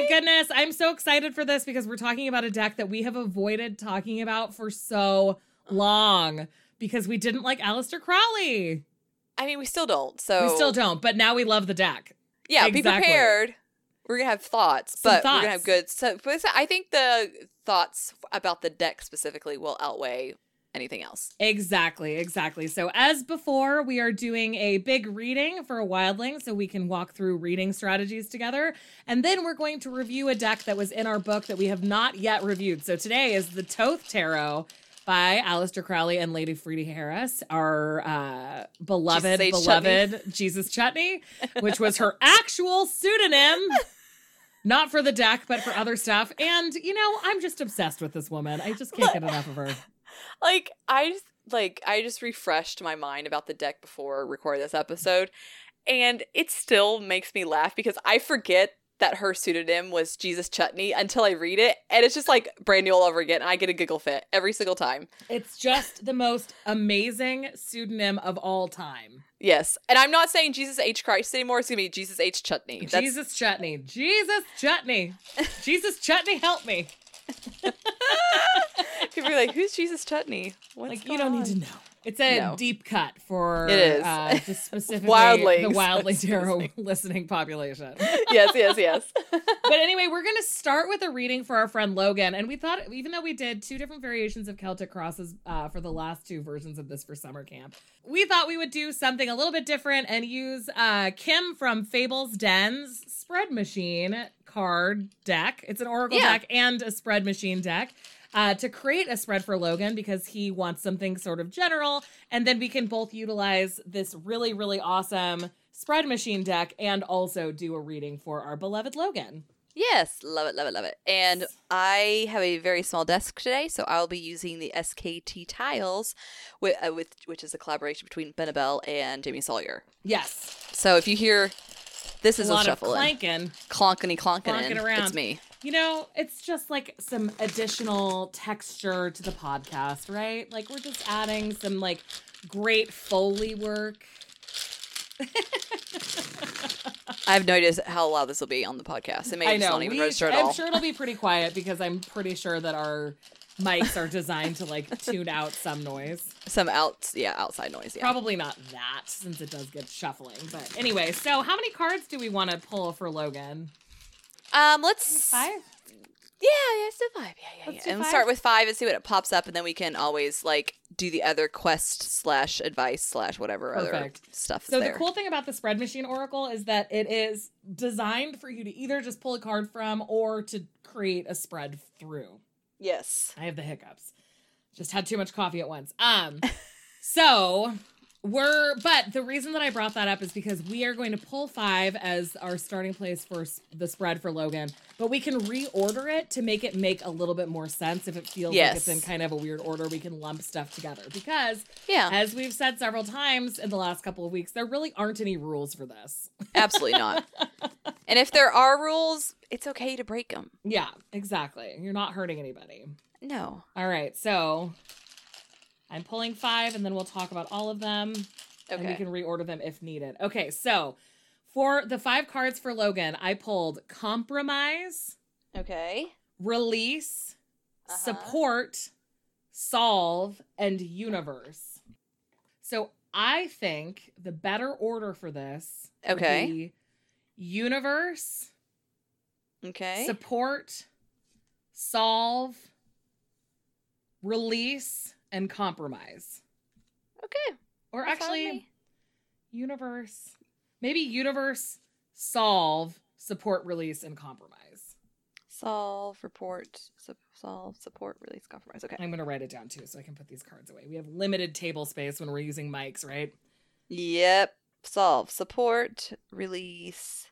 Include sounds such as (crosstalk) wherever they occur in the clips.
my goodness. I'm so excited for this because we're talking about a deck that we have avoided talking about for so long because we didn't like Aleister Crowley. I mean, we still don't. So We still don't, but now we love the deck. Yeah, be prepared. We're gonna have thoughts, Some but we're gonna have good. So, I think the thoughts about the deck specifically will outweigh anything else. Exactly, exactly. So, as before, we are doing a big reading for a wildling so we can walk through reading strategies together. And then we're going to review a deck that was in our book that we have not yet reviewed. So, today is the Thoth Tarot by Aleister Crowley and Lady Frieda Harris, our uh, beloved, beloved Jesus Chutney, which was her (laughs) actual pseudonym. Not for the deck, but for other stuff. And, you know, I'm just obsessed with this woman. I just can't get enough of her. Like I just like I just refreshed my mind about the deck before recording this episode, and it still makes me laugh because I forget that her pseudonym was Jesus Chutney until I read it, and it's just like brand new all over again. And I get a giggle fit every single time. It's just the most amazing pseudonym of all time. Yes, and I'm not saying Jesus H Christ anymore. It's gonna be Jesus H Chutney. That's- Jesus Chutney. Jesus Chutney. (laughs) Jesus Chutney, help me. Like, "Who's Jesus Chutney?" What's like, you don't on? need to know. It's a No. deep cut for It is. uh, (laughs) specifically Wildlings. the wildly Tarot Listening. (laughs) listening population. (laughs) yes, yes, yes. but anyway, we're going to start with a reading for our friend Logan. And we thought, even though we did two different variations of Celtic crosses uh, for the last two versions of this for summer camp, we thought we would do something a little bit different and use uh, Kim from Fables Den's spread machine card deck. It's an Oracle Yeah. deck and a spread machine deck. Uh, to create a spread for Logan because he wants something sort of general. And then we can both utilize this really, really awesome spread machine deck and also do a reading for our beloved Logan. Yes, love it, love it, love it. And I have a very small desk today, so I'll be using the SKT tiles, with, uh, with which is a collaboration between Benebell and Jamie Sawyer. Yes. So if you hear this is a a, lot of shuffling, clanking. clonkety clonking, Clonking around. It's me. You know, it's just like some additional texture to the podcast, right? Like we're just adding some like great foley work. I have no idea how loud this will be on the podcast. It may I just not even we- register at I'm all. sure it'll be pretty quiet because I'm pretty sure that our mics are designed to like (laughs) tune out some noise. Some out, yeah, outside noise. Yeah. Probably not that since it does get shuffling. But anyway, so how many cards do we want to pull for Logan? Um, let's Five? Yeah, yeah, let's do five. Yeah, yeah, Let's yeah. And five. start with five and see what it pops up, and then we can always like do the other quest slash advice slash whatever other stuff. So there. the cool thing about the spread machine oracle is that it is designed for you to either just pull a card from or to create a spread through. yes. I have the hiccups. Just had too much coffee at once. Um (laughs) so we're but the reason that I brought that up is because we are going to pull 5 as our starting place for the spread for Logan, but we can reorder it to make it make a little bit more sense if it feels like it's in kind of a weird order we can lump stuff together because Yeah. as we've said several times in the last couple of weeks, there really aren't any rules for this. Absolutely not. (laughs) And if there are rules, it's okay to break them. Yeah, exactly. You're not hurting anybody. No. All right, so I'm pulling five, and then we'll talk about all of them, and we can reorder them if needed. Okay, so for the five cards for Logan, I pulled compromise, Okay. release, Uh-huh. support, solve, and universe. So I think the better order for this would Okay. be universe, Okay. support, solve, release, and compromise. okay. Or That's actually, universe. Maybe universe, solve, support, release, and compromise. solve, report, su- solve, support, release, compromise. Okay. I'm going to write it down too so I can put these cards away. We have limited table space when we're using mics, right? Yep. Solve, support, release,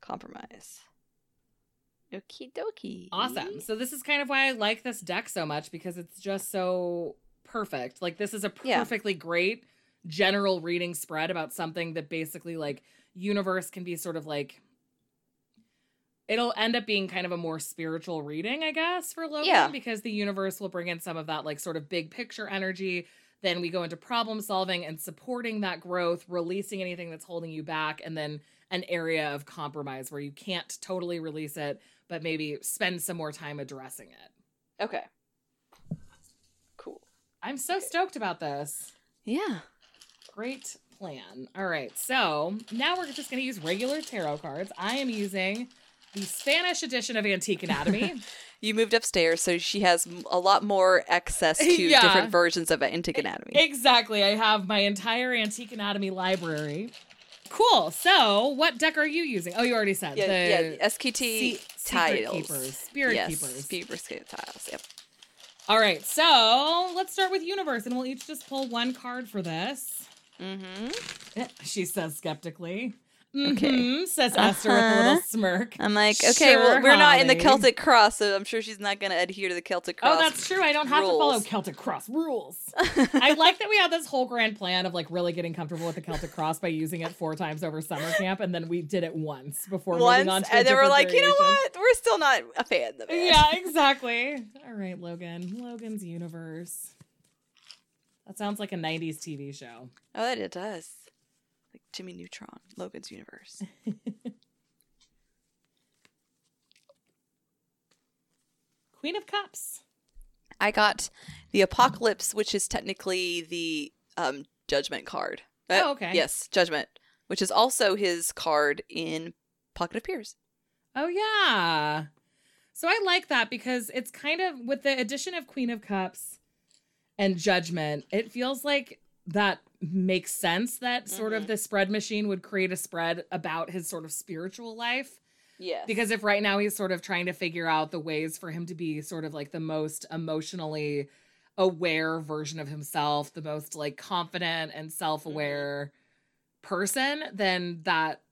compromise. Okie dokie. Awesome. So this is kind of why I like this deck so much because it's just so perfect. Like this is a Yeah. perfectly great general reading spread about something that basically like universe can be sort of like it'll end up being kind of a more spiritual reading, I guess, for Logan Yeah. because the universe will bring in some of that like sort of big picture energy Then we go into problem solving and supporting that growth, releasing anything that's holding you back, and then an area of compromise where you can't totally release it, but maybe spend some more time addressing it. Okay. Cool. I'm so stoked about this. Yeah. Great plan. All right. So now we're just going to use regular tarot cards. I am using the Spanish edition of Antique Anatomy. (laughs) You moved upstairs, so she has a lot more access to (laughs) Yeah. different versions of Antique Anatomy. exactly. I have my entire Antique Anatomy library. Cool. So, what deck are you using? Oh, you already said yeah, the yeah, SKT Se- Secret tiles. Keepers, Spirit yes, Keepers. Spirit tiles. Yep. All right. So, let's start with Universe, and we'll each just pull one card for this. Mm-hmm. Eh, She says skeptically. Okay. Mhm, says Esther with a Uh-huh. little smirk. I'm like, okay, well, we're not in the Celtic Cross, so I'm sure she's not going to adhere to the Celtic Cross. Oh, that's true. I don't have to follow. Celtic Cross rules. (laughs) I like that we had this whole grand plan of like really getting comfortable with the Celtic Cross by using it four times over summer camp, and then we did it once before Once, moving on to and then we're like, you know what? We're still not a fan of it. Yeah, (laughs) exactly. All right, Logan. Logan's universe. That sounds like a '90s TV show. Oh, it does. Jimmy Neutron, Logan's universe. (laughs) Queen of Cups. I got the Apocalypse, which is technically the um, Judgment card. Uh, Oh, okay. Yes, Judgment, which is also his card in Pocket of Peers. Oh yeah. So I like that because it's kind of with the addition of Queen of Cups and Judgment, it feels like that makes sense that sort of Mhm. the spread machine would create a spread about his sort of spiritual life. Yes. Because if right now he's sort of trying to figure out the ways for him to be sort of like the most emotionally aware version of himself, the most like confident and self-aware person, then that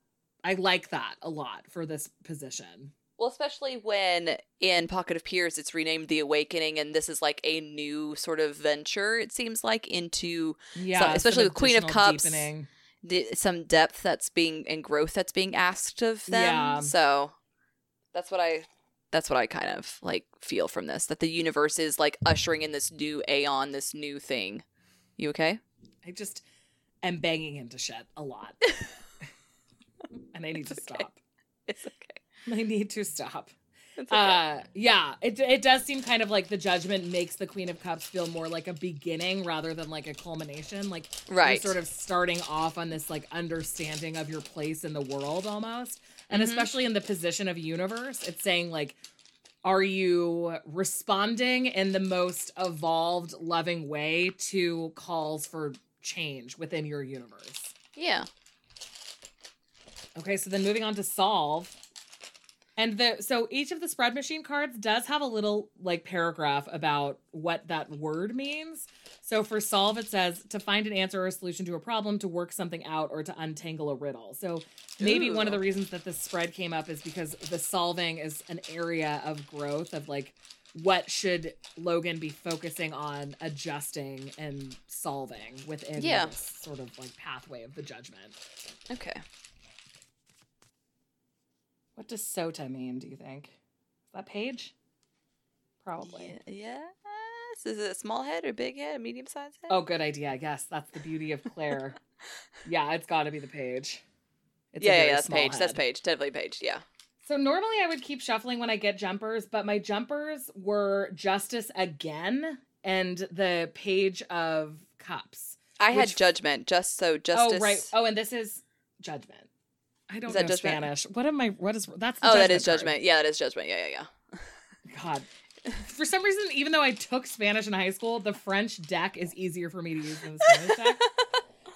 I like that a lot for this position. Well, especially when in Pocket of Peers it's renamed The Awakening, and this is like a new sort of venture, it seems like, into Yeah, especially some with Queen of Cups, deepening. some depth that's being and growth that's being asked of them. Yeah. So that's what I that's what I kind of like feel from this that the universe is like ushering in this new aeon, this new thing. You okay? I just am banging into shit a lot. (laughs) and I need to okay. stop. It's okay. (laughs) I need to stop. Okay. Uh yeah, it it does seem kind of like the judgment makes the Queen of Cups feel more like a beginning rather than like a culmination. Like right. you're sort of starting off on this like understanding of your place in the world almost. And Mhm. especially in the position of universe, it's saying like are you responding in the most evolved loving way to calls for change within your universe? yeah. Okay, so then moving on to solve. And the so each of the spread machine cards does have a little like paragraph about what that word means. So for solve, it says to find an answer or a solution to a problem, to work something out, or to untangle a riddle. So maybe one of the reasons that this spread came up is because the solving is an area of growth of like what should Logan be focusing on adjusting and solving within Yeah. this sort of like pathway of the judgment. Okay. What does sota mean, do you think? Is that page? Probably. Yeah. Yes. Is it a small head or big head, a medium sized head? Oh, good idea. I guess that's the beauty of Claire. (laughs) yeah, it's got to be the page. It's yeah, yeah, yeah, that's page. That's page. Definitely page. Yeah. So normally I would keep shuffling when I get jumpers, but my jumpers were Justice again and the page of cups. I had judgment, just so justice. Oh, right. Oh, and this is judgment. I don't that know judgment? Spanish. What am I? What is that's? The Oh, that is card. judgment. Yeah, that is judgment. Yeah, yeah, yeah. (laughs) God. For some reason, even though I took Spanish in high school, the French deck is easier for me to use than the Spanish deck. (laughs)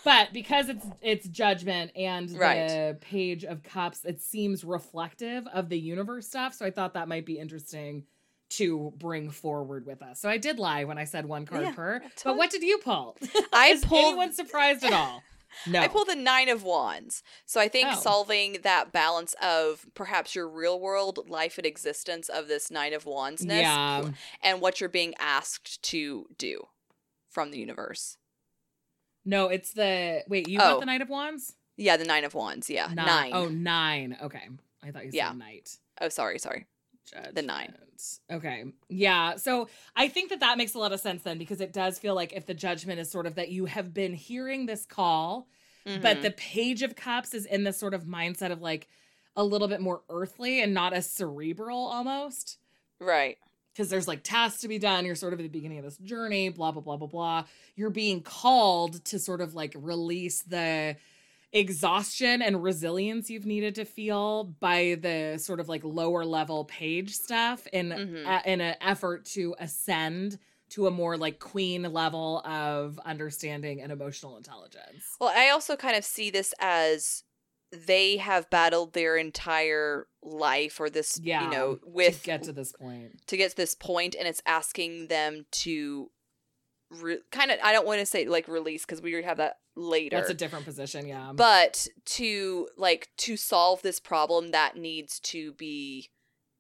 But because it's it's judgment and the page of cups, it seems reflective of the universe stuff. So I thought that might be interesting to bring forward with us. So I did lie when I said one card Yeah, per. totally. But what did you pull? (laughs) I Is pulled- anyone surprised at all? No. I pulled the nine of wands. So I think Oh. solving that balance of perhaps your real world life and existence of this nine of wandsness Yeah. and what you're being asked to do from the universe. No, it's the wait. You Oh. got the nine of Wands. Yeah, the nine of wands. Yeah, Nine. nine. Oh, nine. Okay. I thought you said Yeah. knight. Oh, sorry, sorry. The nine. Judgment. Okay. Yeah. So I think that that makes a lot of sense then because it does feel like if the judgment is sort of that you have been hearing this call, but Mhm. the Page of Cups is in this sort of mindset of like a little bit more earthly and not as cerebral almost. right. Because there's like tasks to be done. You're sort of at the beginning of this journey, blah, blah, blah, blah, blah. You're being called to sort of like release the exhaustion and resilience you've needed to feel by the sort of like lower level page stuff in Mhm. a, in an effort to ascend to a more like queen level of understanding and emotional intelligence. Well, I also kind of see this as they have battled their entire life or this, Yeah, you know, with to get to this point. to get to this point and it's asking them to re- kind of I don't want to say like release because we already have that later. That's a different position, yeah. but to like to solve this problem that needs to be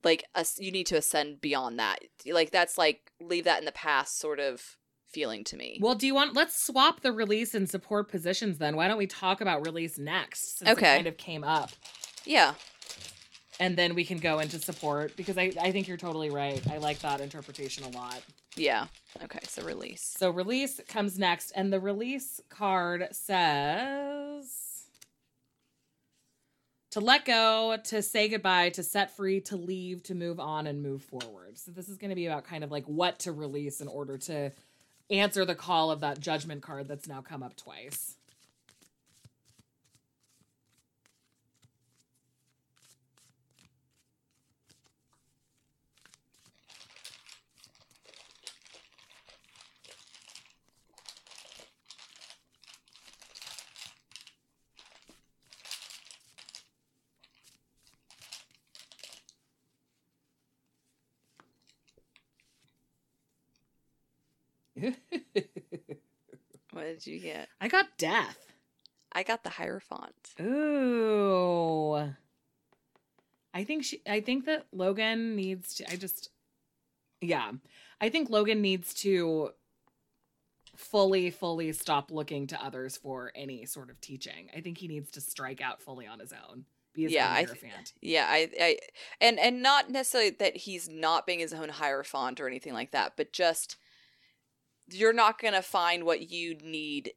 like us you need to ascend beyond that. Like that's like leave that in the past sort of feeling to me. Well, do you want let's swap the release and support positions then? Why don't we talk about release next since Okay. it kind of came up? yeah. And then we can go into support because I, I think you're totally right. I like that interpretation a lot. Yeah. Okay, so release. So release comes next, and the release card says to let go, to say goodbye, to set free, to leave, to move on, and move forward. So this is going to be about kind of like what to release in order to answer the call of that judgment card that's now come up twice. (laughs) What did you get? I got death. I got the Hierophant. Ooh. I think she I think that Logan needs to I just yeah. I think Logan needs to fully fully stop looking to others for any sort of teaching. I think he needs to strike out fully on his own. Be his Yeah, own I hierophant. Yeah, I, I, and and not necessarily that he's not being his own hierophant or anything like that, but just you're not gonna find what you need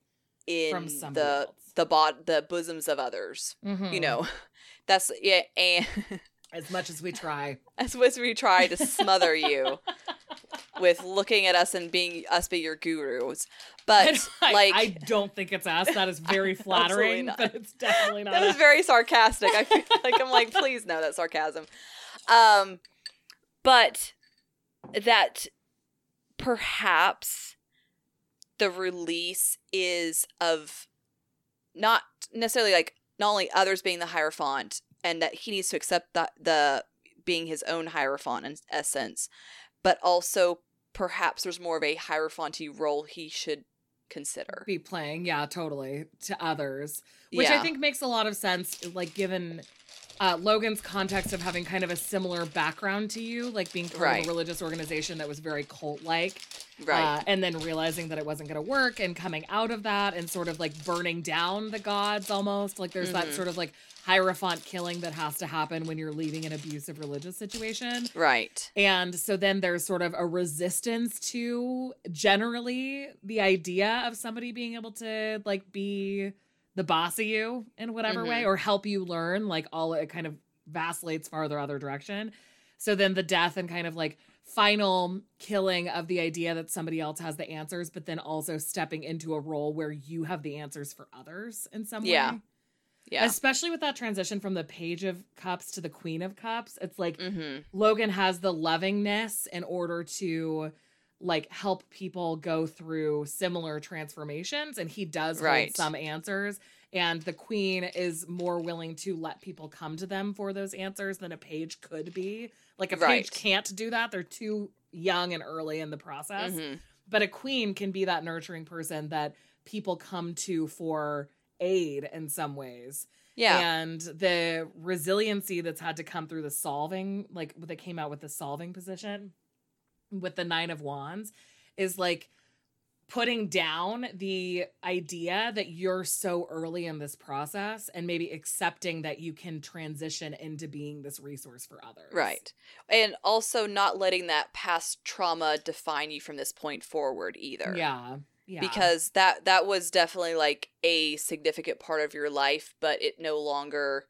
in the else. the bod the bosoms of others. You Mhm. know, (laughs) that's yeah, and (laughs) as much as we try. as much as we try to smother you (laughs) with looking at us and being us be your gurus, but I, like I don't think it's us. That is very flattering, but it's definitely not that was us. very sarcastic. I feel like I'm like, please no, that's sarcasm. Um, but that perhaps the release is of not necessarily like not only others being the hierophant and that he needs to accept that the being his own hierophant in essence, but also perhaps there's more of a hierophanty role he should consider. be playing yeah totally to others which i think makes a lot of sense like given uh, logan's context of having kind of a similar background to you like being part Right. of a religious organization that was very cult like Right. uh, and then realizing that it wasn't going to work and coming out of that and sort of like burning down the gods almost like there's that Mhm. sort of like hierophant killing that has to happen when you're leaving an abusive religious situation right. and so then there's sort of a resistance to generally the idea of somebody being able to like be the boss of you in whatever way Mhm. or help you learn. Like all it kind of vacillates farther other direction. So then the death and kind of like final killing of the idea that somebody else has the answers, but then also stepping into a role where you have the answers for others in some Yeah. way. Yeah. Especially with that transition from the page of cups to the queen of cups. It's like mm-hmm. Logan has the lovingness in order to like help people go through similar transformations and he does hold Right. some answers and the queen is more willing to let people come to them for those answers than a page could be like a Right. page can't do that they're too young and early in the process Mm-hmm. but a queen can be that nurturing person that people come to for aid in some ways Yeah. and the resiliency that's had to come through the solving like that came out with the solving position with the nine of wands is like putting down the idea that you're so early in this process and maybe accepting that you can transition into being this resource for others. Right. And also not letting that past trauma define you from this point forward either. Yeah. Yeah. Because that that was definitely like a significant part of your life, but it no longer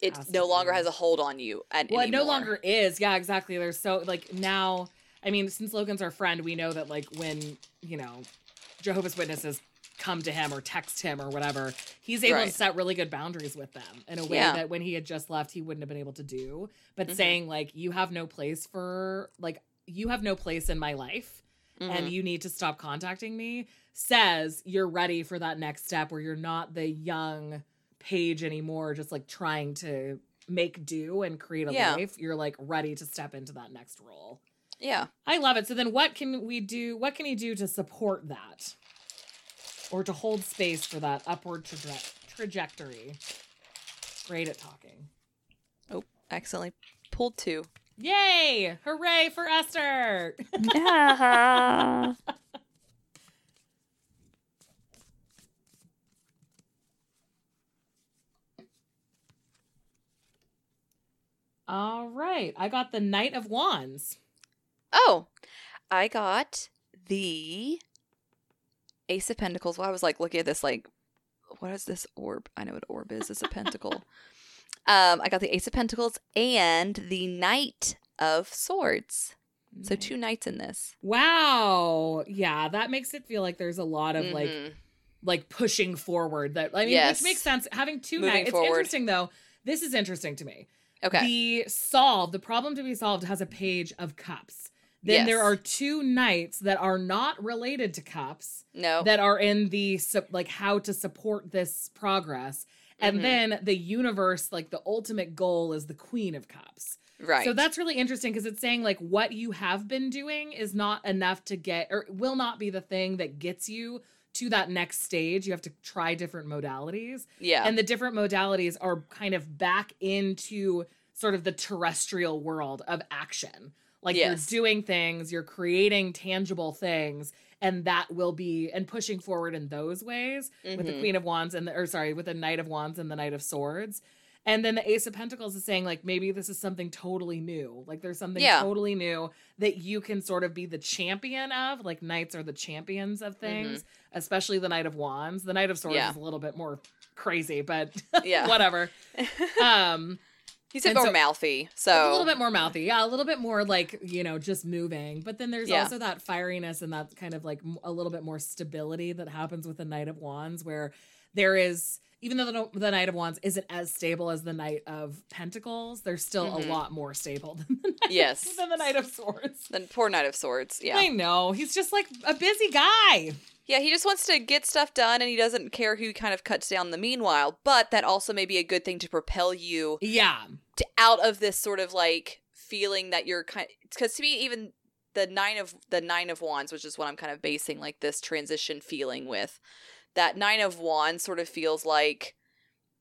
it to no longer has a hold on you and well, it no longer is. Yeah, exactly. There's so like now. I mean, since Logan's our friend, we know that like when you know Jehovah's Witnesses come to him or text him or whatever, he's able Right. to set really good boundaries with them in a way Yeah. that when he had just left, he wouldn't have been able to do. But Mhm. saying like, you have no place for like you have no place in my life and Mhm. you need to stop contacting me says you're ready for that next step where you're not the young page anymore just like trying to make do and create a Yeah. life you're like ready to step into that next role yeah. i love it. So then what can we do what can you do to support that? Or to hold space for that upward traje- trajectory? Great at talking. Oh, Accidentally pulled two. yay! Hooray for esther! Yeah. (laughs) all right. I got the knight of wands Oh, I got the Ace of Pentacles. Well, I was like looking at this, like, what is this orb? I know what orb is. It's a pentacle. (laughs) um, I got the Ace of Pentacles and the Knight of Swords. So two knights in this. Wow. Yeah, that makes it feel like there's a lot of like Mhm. like pushing forward that I mean Yes. which makes sense having two Moving knights. It's interesting though. This is interesting to me. okay. The solve, the problem to be solved has a page of cups. Then there are two knights that are not related to cups no. that are in the like how to support this progress. And Mhm. then the universe, like the ultimate goal is the queen of cups. right. So that's really interesting because it's saying like what you have been doing is not enough to get or will not be the thing that gets you to that next stage. You have to try different modalities. yeah. And the different modalities are kind of back into sort of the terrestrial world of action. Like Yes. you're doing things, you're creating tangible things, and that will be and pushing forward in those ways with the Mhm. Queen of Wands and the or sorry, with the Knight of Wands and the Knight of Swords. And then the Ace of Pentacles is saying, like, maybe this is something totally new. Like, there's something Yeah. totally new that you can sort of be the champion of. Like, knights are the champions of things, especially the Knight of Wands. The Knight of Swords Mm-hmm. Yeah. is a little bit more crazy, but (laughs) Yeah. whatever. (laughs) Um, He's a bit more so- mouthy. So a little bit more mouthy. Yeah, a little bit more like, you know, just moving. But then there's Yeah. also that fieriness and that kind of like a little bit more stability that happens with the Knight of Wands, where there is, even though the, the Knight of Wands isn't as stable as the Knight of Pentacles, there's still Mhm. a lot more stable than the Knight, Yes. (laughs) than the Knight of Swords. Then poor Knight of Swords. Yeah. I know. He's just like a busy guy. Yeah, he just wants to get stuff done and he doesn't care who kind of cuts down the meanwhile, but that also may be a good thing to propel you Yeah. to out of this sort of like feeling that you're kind because to me even the nine of the nine of wands which is what i'm kind of basing like this transition feeling with that nine of wands sort of feels like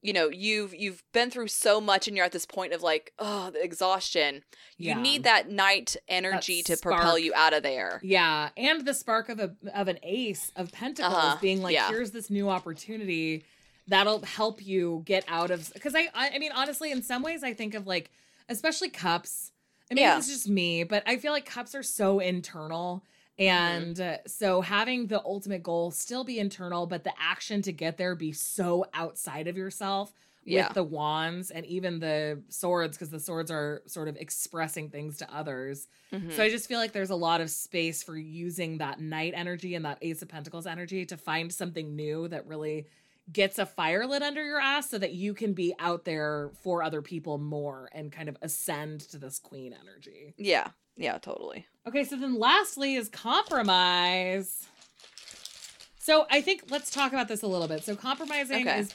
you know you've you've been through so much and you're at this point of like oh the exhaustion you Yeah. need that night energy to propel you out of there Yeah, and the spark of a of an ace of pentacles Uh-huh, being like, yeah. here's this new opportunity that'll help you get out of. Because I, I, I mean, honestly, in some ways, I think of like, especially cups. I mean, Yeah. it's just me, but I feel like cups are so internal. Mm-hmm. And uh, so having the ultimate goal still be internal, but the action to get there be so outside of yourself Yeah. with the wands and even the swords, because the swords are sort of expressing things to others. Mhm. So I just feel like there's a lot of space for using that knight energy and that ace of pentacles energy to find something new that really gets a fire lit under your ass so that you can be out there for other people more and kind of ascend to this queen energy. yeah yeah totally Okay, so then lastly is compromise. So I think let's talk about this a little bit. So compromising Okay. is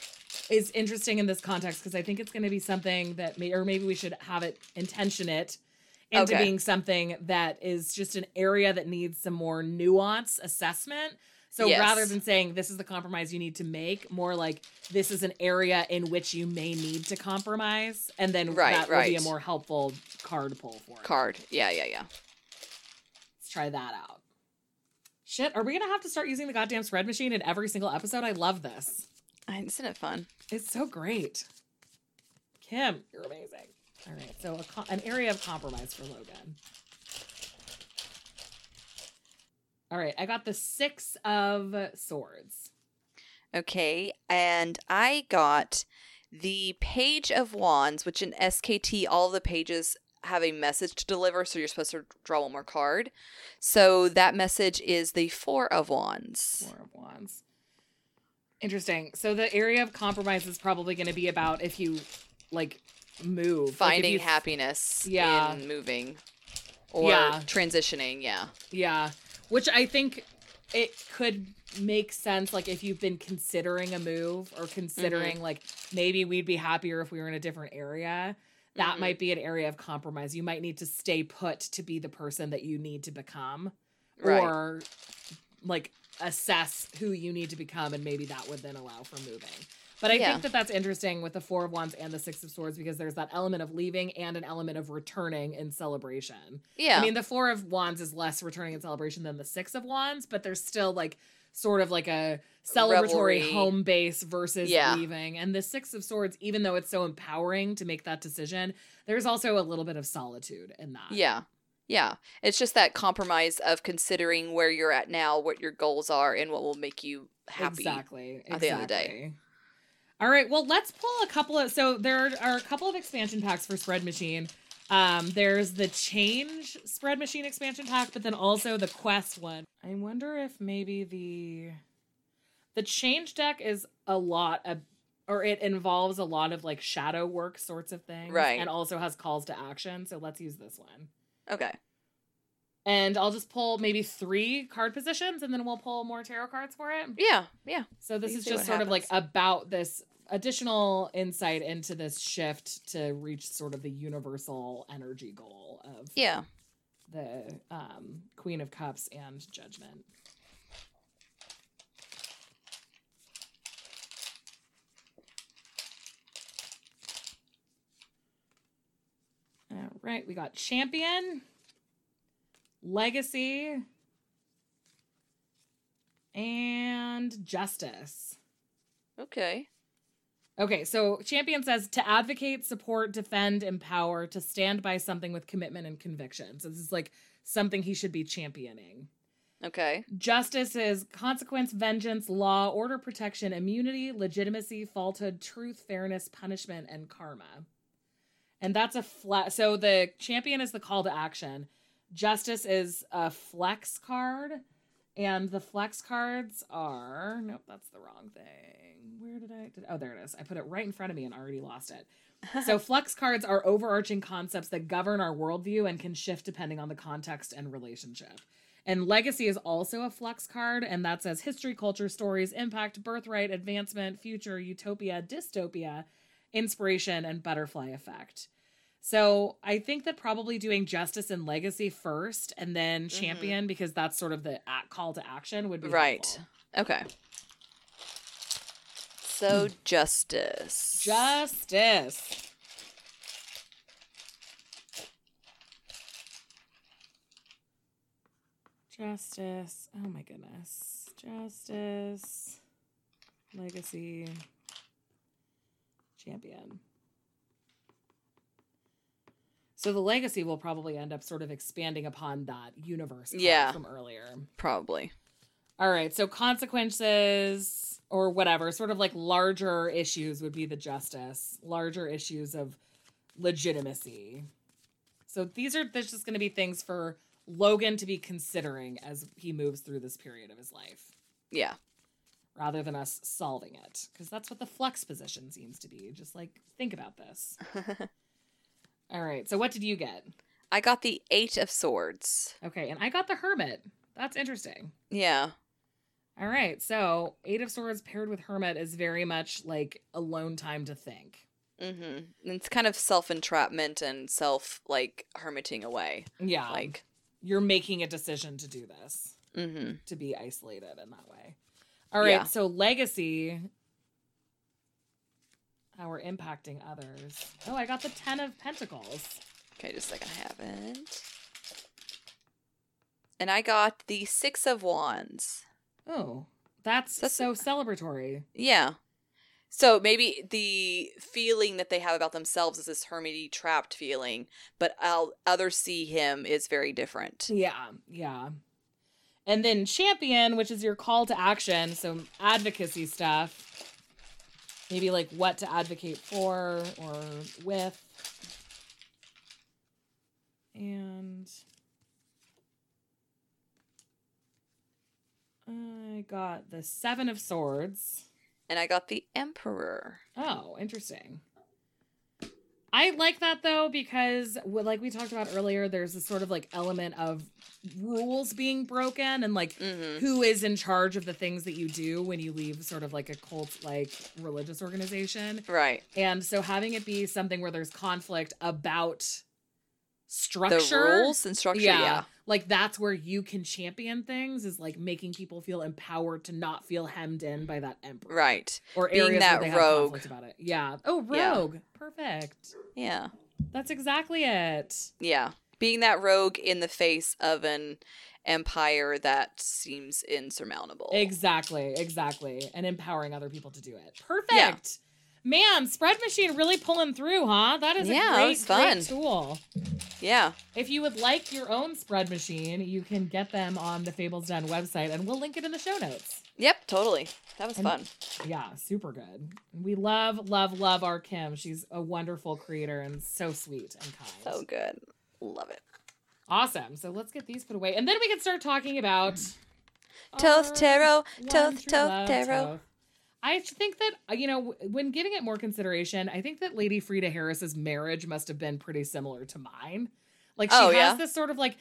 is interesting in this context because I think it's going to be something that may or maybe we should have it intention it into Okay. being something that is just an area that needs some more nuance assessment. So Yes. rather than saying this is the compromise you need to make, more like this is an area in which you may need to compromise, and then Right, that will be a more helpful card pull for it. card yeah yeah yeah Let's try that out. Shit, are we gonna have to start using the goddamn spread machine in every single episode? I love this. Isn't it fun? It's so great. Kim, you're amazing. All right, so a an area of compromise for Logan. All right, I got the six of swords. Okay, and I got the Page of Wands, which in SKT, all the pages have a message to deliver, so you're supposed to draw one more card. So that message is the Four of Wands. Four of wands. Interesting. So the area of compromise is probably going to be about if you like move, Like, Finding you- happiness Yeah. in moving or Yeah. transitioning, yeah. Yeah, which I think it could make sense like if you've been considering a move or considering like maybe we'd be happier if we were in a different area. That Mhm. might be an area of compromise. You might need to stay put to be the person that you need to become Right. or like assess who you need to become and maybe that would then allow for moving. But I Yeah. think that that's interesting with the 4 of wands and the 6 of swords because there's that element of leaving and an element of returning in celebration. Yeah. I mean, the four of wands is less returning in celebration than the six of wands, but there's still like sort of like a celebratory Revelry. home base versus Yeah. leaving. And the six of swords, even though it's so empowering to make that decision, there's also a little bit of solitude in that. Yeah. Yeah. It's just that compromise of considering where you're at now, what your goals are, and what will make you happy. Exactly. at the end of the day. All right. Well, let's pull a couple of. So there are a couple of expansion packs for Spread Machine. Um, there's the Change Spread Machine expansion pack, but then also the Quest one. I wonder if maybe the the Change deck is a lot of, or it involves a lot of like shadow work sorts of things, Right. And also has calls to action. So let's use this one. Okay. And I'll just pull maybe three card positions, and then we'll pull more tarot cards for it. Yeah. Yeah. So this is just sort of like about this additional insight into this shift to reach sort of the universal energy goal of Yeah. the um, Queen of Cups and Judgment. All right, we got Champion, Legacy, and Justice. Okay. Okay, so Champion says to advocate, support, defend, empower, to stand by something with commitment and conviction. So this is like something he should be championing. Okay. Justice is consequence, vengeance, law, order, protection, immunity, legitimacy, falsehood, truth, fairness, punishment, and karma. And that's a flat. So the champion is the call to action. Justice is a flex card. And the flex cards are. Nope, that's the wrong thing. Where did I. Did, oh, there it is. I put it right in front of me and already lost it. (laughs) So, flex cards are overarching concepts that govern our worldview and can shift depending on the context and relationship. And legacy is also a flex card, and that says history, culture, stories, impact, birthright, advancement, future, utopia, dystopia, inspiration, and butterfly effect. So I think that probably doing justice and legacy first, and then Mhm. champion because that's sort of the call to action would be Right. helpful. Okay. So justice. Justice. Justice. Oh my goodness. Justice. Legacy. Champion. So the legacy will probably end up sort of expanding upon that universe Yeah. from earlier. probably. All right, so consequences or whatever, sort of like larger issues would be the justice, larger issues of legitimacy. So these are there's just going to be things for Logan to be considering as he moves through this period of his life Yeah. rather than us solving it because that's what the flex position seems to be. Just like think about this. (laughs) All right, so what did you get? I got the Eight of Swords. Okay, and I got the hermit. That's interesting. Yeah. All right. So, Eight of Swords paired with Hermit is very much like alone time to think. Mm-hmm. It's kind of self entrapment and self like hermiting away. Yeah. Like. you're making a decision to do this, Mm-hmm. to be isolated in that way. All right. Yeah. So, legacy. How we're impacting others. Oh, I got the Ten of Pentacles. Okay, just a second. I haven't. And I got the Six of Wands. Oh, that's, That's- so celebratory. Yeah. So maybe the feeling that they have about themselves is this hermity trapped feeling, but how others see him is very different. Yeah, yeah. And then champion, which is your call to action, so advocacy stuff. Maybe like what to advocate for or with. And I got the 7 of swords. And I got the Emperor. Oh, interesting. I like that though because, like we talked about earlier, there's this sort of like element of rules being broken and like hmm who is in charge of the things that you do when you leave sort of like a cult like religious organization. Right. And so having it be something where there's conflict about The rules and structure. yeah, Yeah. Like that's where you can champion things is like making people feel empowered to not feel hemmed in by that emperor Right. or Being that rogue. about it. Yeah. Oh, Yeah. rogue. Perfect. Yeah. That's exactly it. Yeah. Being that rogue in the face of an empire that seems insurmountable. Exactly. Exactly. And empowering other people to do it. Perfect. Man, spread machine really pulling through, huh? That is Yeah, a great, great tool. Yeah. If you would like your own spread machine, you can get them on the Fables Den website, and we'll link it in the show notes. Yep. Totally. That was And- fun. Yeah, super good. We love, love, love our Kim. She's a wonderful creator and so sweet and kind. So good. Love it. Awesome. So let's get these put away. And then we can start talking about Thoth Tarot. Thoth, Thoth Tarot. I think that, uh, you know, when giving it more consideration, I think that Lady Frieda Harris's marriage must have been pretty similar to mine. Like she Oh, has yeah? this sort of like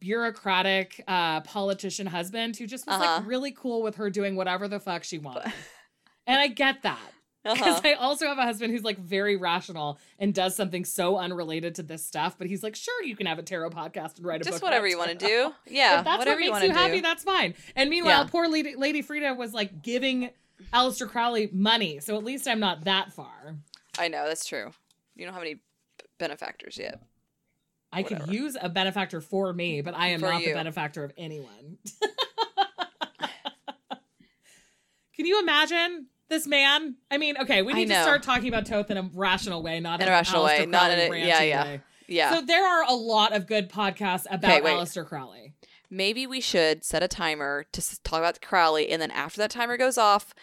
bureaucratic uh politician husband who just was Uh-huh. like really cool with her doing whatever the fuck she wanted. (laughs) and I get that. Because Uh-huh. I also have a husband who's like very rational and does something so unrelated to this stuff, but he's like, sure, you can have a tarot podcast and write a book. Just whatever you want to (laughs) do. Yeah. if that's whatever what makes want you happy, do. that's fine. And meanwhile, Yeah. poor Lady, Lady Frieda was like giving Aleister Crowley money, so at least I'm not that far. I know. That's true. You don't have any benefactors yet. I could use a benefactor for me, but I am For not the benefactor of anyone. (laughs) Can you imagine this man? I mean, okay, we need to start talking about Thoth in a rational way, not In a rational Aleister way, not in a- yeah, yeah. way. Yeah. So there are a lot of good podcasts about Okay. Aleister Crowley. Maybe we should set a timer to talk about Crowley, and then after that timer goes off,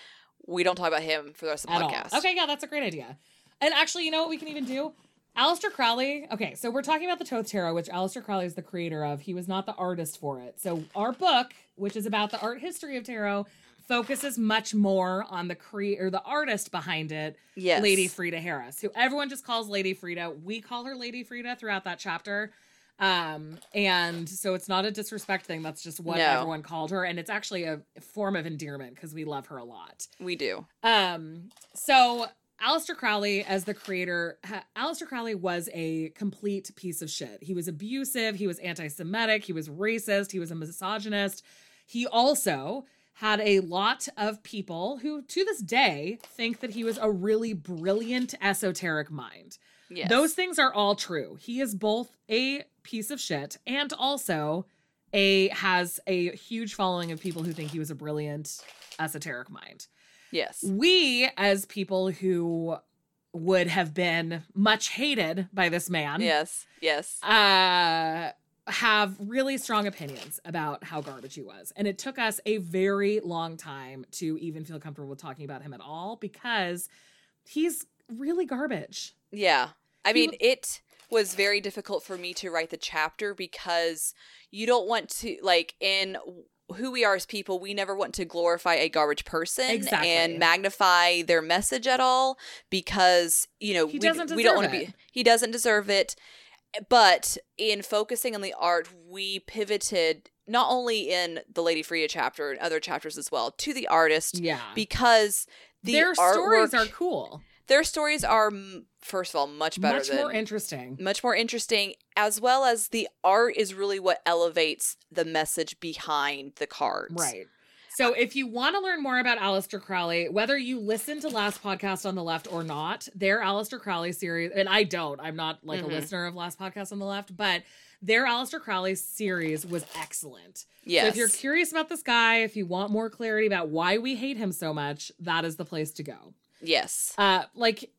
we don't talk about him for the rest of the at podcast. all. Okay, yeah, that's a great idea. And actually, you know what we can even do? Aleister Crowley. Okay, so we're talking about the Thoth Tarot, which Aleister Crowley is the creator of. He was not the artist for it. So our book, which is about the art history of tarot, focuses much more on the cre- or the artist behind it, Yes. Lady Frieda Harris, who everyone just calls Lady Frieda. We call her Lady Frieda throughout that chapter. Um, and so it's not a disrespect thing. That's just what No. everyone called her. And it's actually a form of endearment because we love her a lot. We do. Um, so Aleister Crowley, as the creator, ha- Aleister Crowley was a complete piece of shit. He was abusive, he was anti Semitic, he was racist, he was a misogynist. He also had a lot of people who, to this day, think that he was a really brilliant esoteric mind. Yes. Those things are all true. He is both a piece of shit and also a has a huge following of people who think he was a brilliant esoteric mind. Yes. We as people who would have been much hated by this man Yes. Yes. uh have really strong opinions about how garbage he was. And it took us a very long time to even feel comfortable talking about him at all because he's really garbage. Yeah. I mean, it was very difficult for me to write the chapter because you don't want to, like, in who we are as people, we never want to glorify a garbage person Exactly. and magnify their message at all because, you know, He we, we don't want to be, he doesn't deserve it. But in focusing on the art, we pivoted not only in the Lady Frieda chapter and other chapters as well to the artist Yeah. because the Their artwork, stories are cool. Their stories are first of all much better Much than more interesting. much more interesting as well as the art is really what elevates the message behind the cards Right. So if you want to learn more about Aleister Crowley, whether you listen to last podcast on the left or not, their Aleister Crowley series, and I don't, I'm not like Mhm. a listener of last podcast on the left, but their Aleister Crowley series was excellent. Yes. So if you're curious about this guy, if you want more clarity about why we hate him so much, that is the place to go. Yes. Uh, like,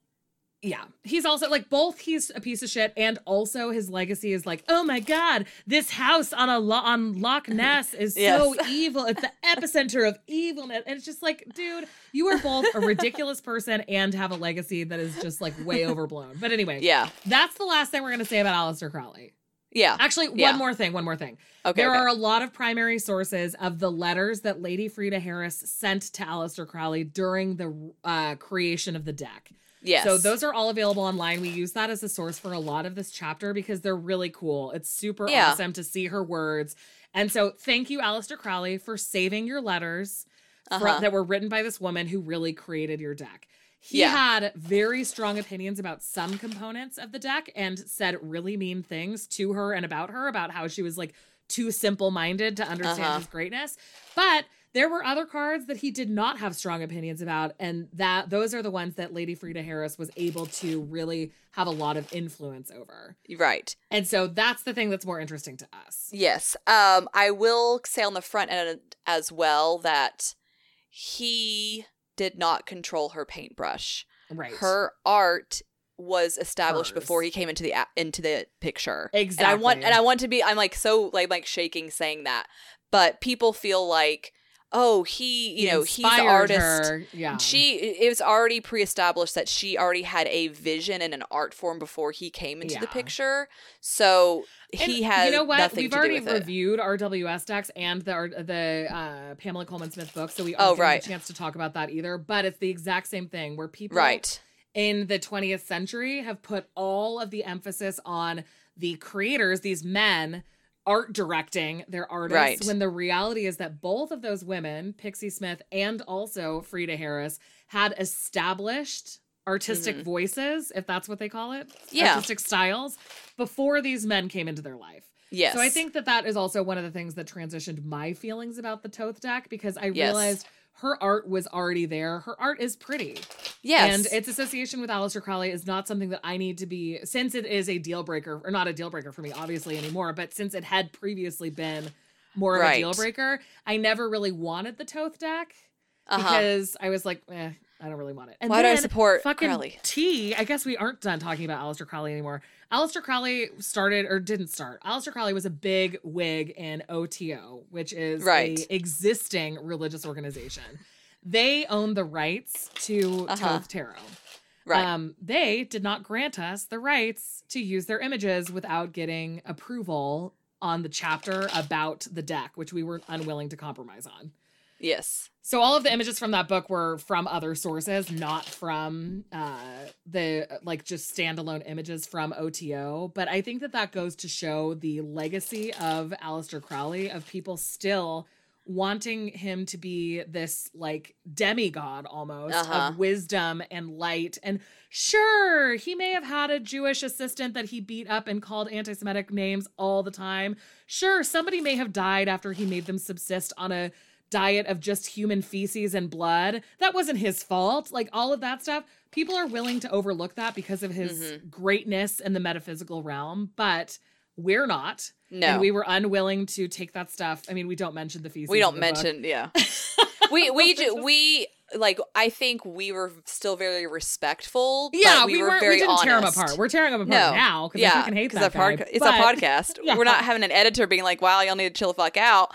yeah, he's also like both. He's a piece of shit, and also his legacy is like, oh my god, this house on a lo- on Loch (laughs) Ness is so evil. It's the epicenter of evilness, and it's just like, dude, you are both a ridiculous person and have a legacy that is just like way overblown. But anyway, Yeah. that's the last thing we're gonna say about Aleister Crowley. Yeah. Actually, Yeah. one more thing. One more thing. Okay. there okay. are a lot of primary sources of the letters that Lady Frieda Harris sent to Aleister Crowley during the uh, creation of the deck. yes. So those are all available online. We use that as a source for a lot of this chapter because they're really cool. It's super Yeah. awesome to see her words. And so thank you, Aleister Crowley, for saving your letters Uh-huh. that were written by this woman who really created your deck. He Yeah. had very strong opinions about some components of the deck and said really mean things to her and about her about how she was like too simple minded to understand Uh-huh. his greatness. But there were other cards that he did not have strong opinions about, and that those are the ones that Lady Frieda Harris was able to really have a lot of influence over. right. And so that's the thing that's more interesting to us. Yes. Um, I will say on the front end as well that he did not control her paintbrush. Right. Her art was established Hers. before he came into the into the picture. Exactly. And I want and I want to be I'm like so like like shaking saying that. But people feel like oh, he, you He know, he's the artist. her. Yeah. She it was already pre-established that she already had a vision and an art form before he came into the picture. So he And has you know what we've already it. reviewed our ws decks and the the uh pamela colman smith book so we Oh, aren't getting right. a chance to talk about that either but it's the exact same thing where people Right. in the 20th century have put all of the emphasis on the creators these men art directing their artists Right. when the reality is that both of those women pixie smith and also frieda harris had established artistic Mhm. voices if that's what they call it Yeah. artistic styles before these men came into their life Yes. so I think that that is also one of the things that transitioned my feelings about the Thoth deck because I Yes. realized her art was already there. Her art is pretty. yes. And its association with Aleister Crowley is not something that I need to be, since it is a deal breaker, or not a deal breaker for me, obviously, anymore, but since it had previously been more of a deal breaker, I never really wanted the Thoth deck uh-huh. because I was like, eh, I don't really want it. And Why do I support fucking Crowley? T. I guess we aren't done talking about Aleister Crowley anymore. Aleister Crowley started or didn't start. Aleister Crowley was a big wig in OTO, which is Right. a existing religious organization. They own the rights to Uh-huh. Thoth Tarot. Right. Um, they did not grant us the rights to use their images without getting approval on the chapter about the deck, which we were unwilling to compromise on. yes. So all of the images from that book were from other sources, not from uh, the like just standalone images from OTO. But I think that that goes to show the legacy of Aleister Crowley of people still wanting him to be this like demigod almost Uh-huh. of wisdom and light and sure he may have had a jewish assistant that he beat up and called anti-semitic names all the time sure somebody may have died after he made them subsist on a diet of just human feces and blood. That wasn't his fault. Like all of that stuff, people are willing to overlook that because of his Mhm. greatness in the metaphysical realm, but we're not. No. And we were unwilling to take that stuff. I mean, we don't mention the feces. we don't the book. mention yeah. (laughs) we we ju- we like I think we were still very respectful. but Yeah, we, we, were very We didn't tear them apart. We're tearing them apart No. now because yeah, I fucking hate that guy. it's But- a podcast. (laughs) Yeah. We're not having an editor being like, "Wow, y'all need to chill the fuck out."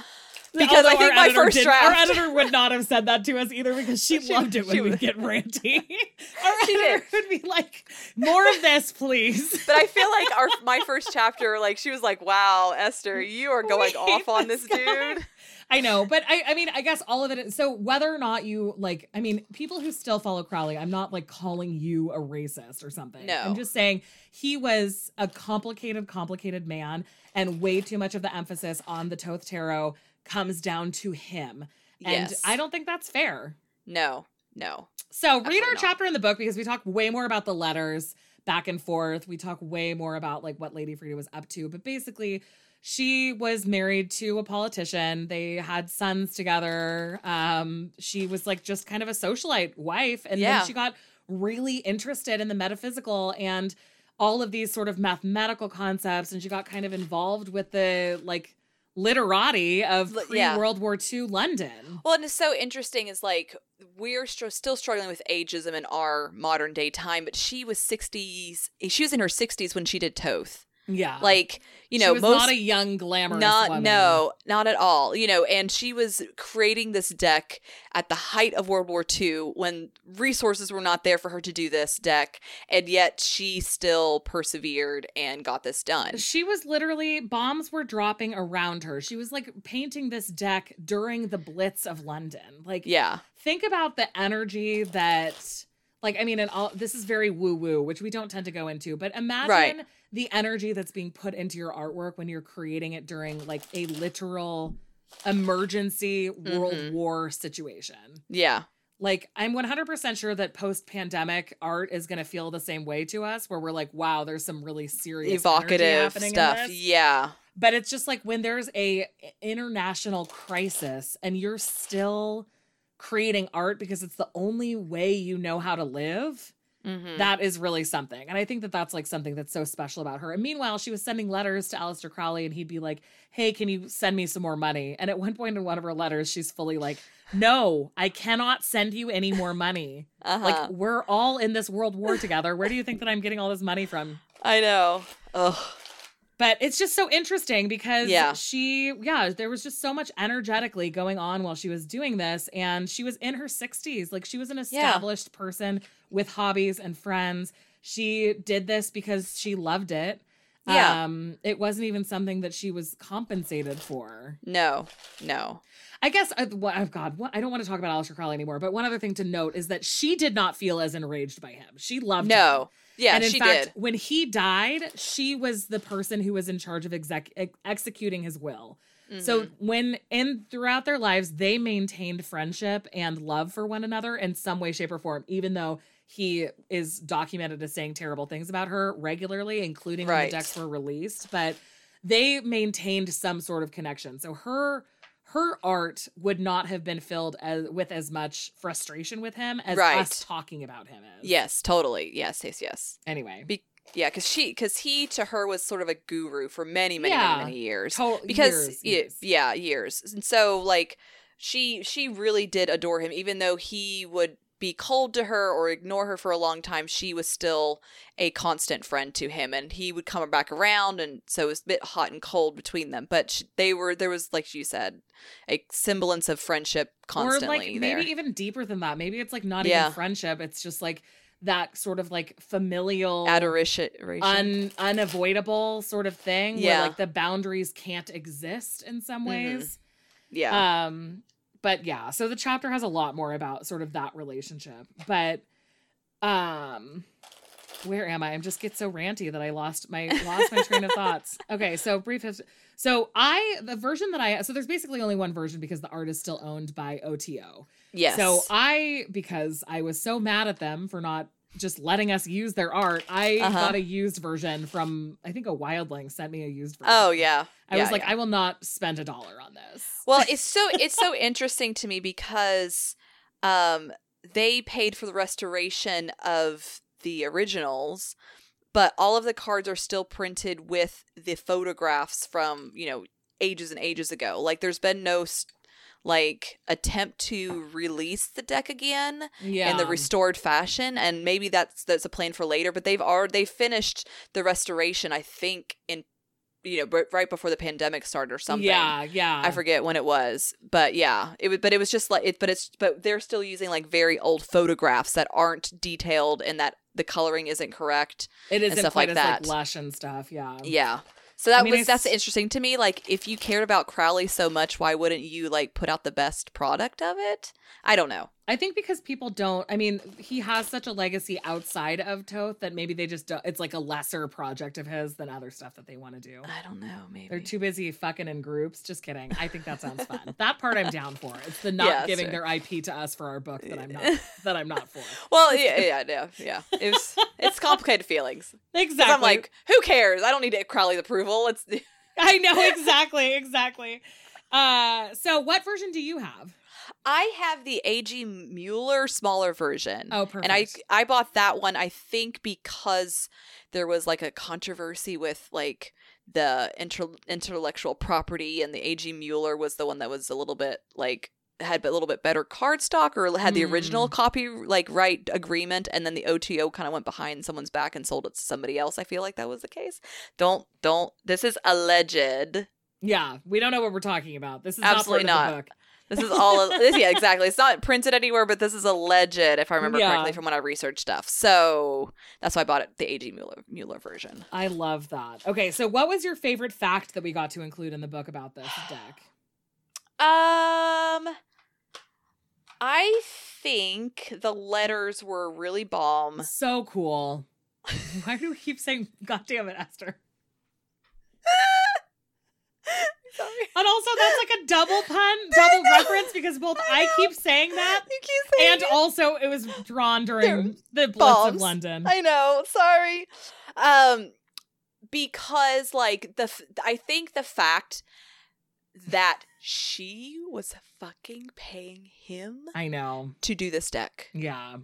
Because Although I think my first draft, our editor would not have said that to us either because she, (laughs) She- loved it when we get ranty. (laughs) (laughs) our She editor did. would be like, "More of this, please." but I feel like our my first chapter, like she was like, "Wow, Esther, you are going off on this guy." dude." I know, but I, I mean, I guess all of it. So whether or not you like, I mean, people who still follow Crowley, I'm not like calling you a racist or something. No. I'm just saying he was a complicated, complicated man, and way too much of the emphasis on the Thoth Tarot comes down to him. And Yes. I don't think that's fair. No, no. So read our not. chapter in the book because we talk way more about the letters back and forth. We talk way more about like what Lady Frieda was up to. But basically, she was married to a politician. They had sons together. Um, she was like just kind of a socialite wife, and Yeah. then she got really interested in the metaphysical and all of these sort of mathematical concepts and she got kind of involved with the like literati of pre yeah. World War II London. Well, and it's so interesting is like we're str- still struggling with ageism in our modern day time, but she was 60s. She was in her 60s when she did Thoth. Yeah. Like, you she know, was most not a young glamorous not woman. no, not at all. You know, and she was creating this deck at the height of World War II when resources were not there for her to do this deck, and yet she still persevered and got this done. She was literally bombs were dropping around her. She was like painting this deck during the Blitz of London. Like Yeah. think about the energy that like I mean and all this is very woo woo, which we don't tend to go into, but imagine Right. The energy that's being put into your artwork when you're creating it during like a literal emergency world Mhm. war situation. Yeah. Like I'm 100% sure that post-pandemic art is going to feel the same way to us where we're like wow, there's some really serious Evocative stuff. Yeah. But it's just like when there's a international crisis and you're still creating art because it's the only way you know how to live. Mhm. That is really something. And I think that that's like something that's so special about her. And meanwhile, she was sending letters to Aleister Crowley and he'd be like, Hey, can you send me some more money? And at one point in one of her letters, she's fully like, No, I cannot send you any more money. (laughs) uh-huh. Like, we're all in this world war together. Where do you think that I'm getting all this money from? I know. Ugh. But it's just so interesting because Yeah. she, yeah, there was just so much energetically going on while she was doing this. And she was in her 60s. Like she was an established person with hobbies and friends. She did this because she loved it. Yeah. Um, it wasn't even something that she was compensated for. No. No. I guess, uh, what, oh God, what, I don't want to talk about Aleister Crowley anymore. But one other thing to note is that she did not feel as enraged by him. She loved him. Yeah, and in she fact, did. when he died, she was the person who was in charge of exec- ex- executing his will. So Mhm. when in throughout their lives, they maintained friendship and love for one another in some way, shape, or form, even though he is documented as saying terrible things about her regularly, including when the decks were released. But they maintained some sort of connection. So her her art would not have been filled as, with as much frustration with him as Right. us talking about him is. yes, totally. Yes, yes, yes. Anyway. Be- Yeah, because she, because he to her was sort of a guru for many, many, Yeah. many, many years. To- because years, yeah, years. yeah, years. And so like she, she really did adore him, even though he would be cold to her or ignore her for a long time. She was still a constant friend to him, and he would come back around, and so it was a bit hot and cold between them. But they were there was like you said, a semblance of friendship constantly or like there. maybe even deeper than that. Maybe it's like not Yeah. even friendship. It's just like that sort of like familial Adoration. un unavoidable sort of thing Yeah. where like the boundaries can't exist in some Mhm. ways. yeah. Um but yeah, so the chapter has a lot more about sort of that relationship. But um where am I? I'm just get so ranty that I lost my lost my train of thoughts. (laughs) Okay, so brief so I the version that I so there's basically only one version because the art is still owned by OTO. yes. So I because I was so mad at them for not just letting us use their art, I Uh-huh. got a used version from I think a wildling sent me a used version. oh yeah. I Yeah, was like, yeah. I will not spend a dollar on this. Well, it's so (laughs) it's so interesting to me because um they paid for the restoration of the originals, but all of the cards are still printed with the photographs from, you know, ages and ages ago. Like there's been no like attempt to release the deck again yeah. in the restored fashion and maybe that's that's a plan for later but they've already they finished the restoration i think in you know b- right before the pandemic started or something Yeah, yeah. I forget when it was, but yeah, it was. But it was just like it. But it's but they're still using like very old photographs that aren't detailed and that the coloring isn't correct. It isn't stuff quite like as that. like lush and stuff. Yeah. Yeah. So that I mean, was that's interesting to me. Like, if you cared about Crowley so much, why wouldn't you like put out the best product of it? I don't know. I think because people don't. I mean, he has such a legacy outside of Thoth that maybe they just don't. It's like a lesser project of his than other stuff that they want to do. I don't know. Maybe They're too busy fucking in groups. Just kidding. I think that sounds fun. that part I'm down for. It's the not Yeah, giving their IP to us for our book that I'm not (laughs) that I'm not for. Well, yeah, yeah, yeah, yeah. It was, it's complicated feelings. Exactly. I'm like, who cares? I don't need Crowley's approval. It's (laughs) I know exactly, exactly. Uh, so what version do you have? I have the AG Mueller smaller version. Oh, perfect. And I I bought that one I think because there was like a controversy with like the inter- intellectual property and the AG Mueller was the one that was a little bit like had a little bit better card stock or had the original Mm. copy like right agreement and then the OTO kind of went behind someone's back and sold it to somebody else. I feel like that was the case. Don't don't this is alleged. yeah, we don't know what we're talking about. This is Absolutely not not. Of the book. This is all this, yeah, exactly. It's not printed anywhere, but this is alleged if I remember Yeah. correctly from when I researched stuff. So that's why I bought it the AG Mueller Mueller version. I love that. Okay, so what was your favorite fact that we got to include in the book about this (sighs) deck? Um I think the letters were really bomb. So cool. Why do we keep saying God damn it, Esther? (laughs) Sorry. And also that's like a double pun, (laughs) double reference because both I keep saying that You keep saying and it. also it was drawn during the Blitz of. London. I know. Sorry. Um because like the f- I think the fact that she was fucking paying him I know. to do this deck. Yeah.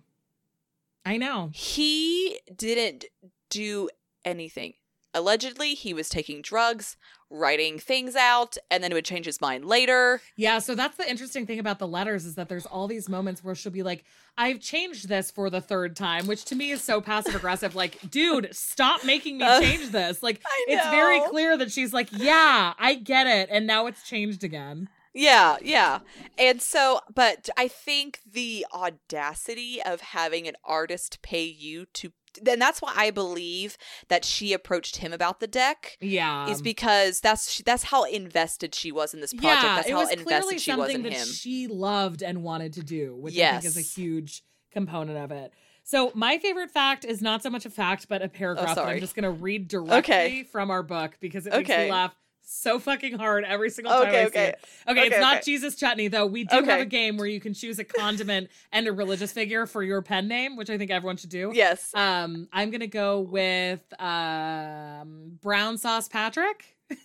I know. He didn't do anything. Allegedly, he was taking drugs, writing things out, and then would change his mind later. Yeah, so that's the interesting thing about the letters is that there's all these moments where she'll be like, I've changed this for the third time, which to me is so passive aggressive. Like, dude, stop making me Uh, change this. Like, it's very clear that she's like, yeah, I get it. And now it's changed again. Yeah, yeah. And so, but I think the audacity of having an artist pay you to then that's why I believe that she approached him about the deck Yeah. is because that's that's how invested she was in this project. yeah, that's it how was clearly invested she was something in that him. she loved and wanted to do, which I think is a huge component of it. So my favorite fact is not so much a fact, but a paragraph that I'm Oh, just going to read directly Okay. from our book because it makes Okay. me laugh so fucking hard every single time Okay, I see okay. it. Okay, it's not okay. Jesus chutney though. We do have a game where you can choose a condiment (laughs) and a religious figure for your pen name, which I think everyone should do. yes. Um, I'm gonna go with um brown sauce Patrick. (laughs)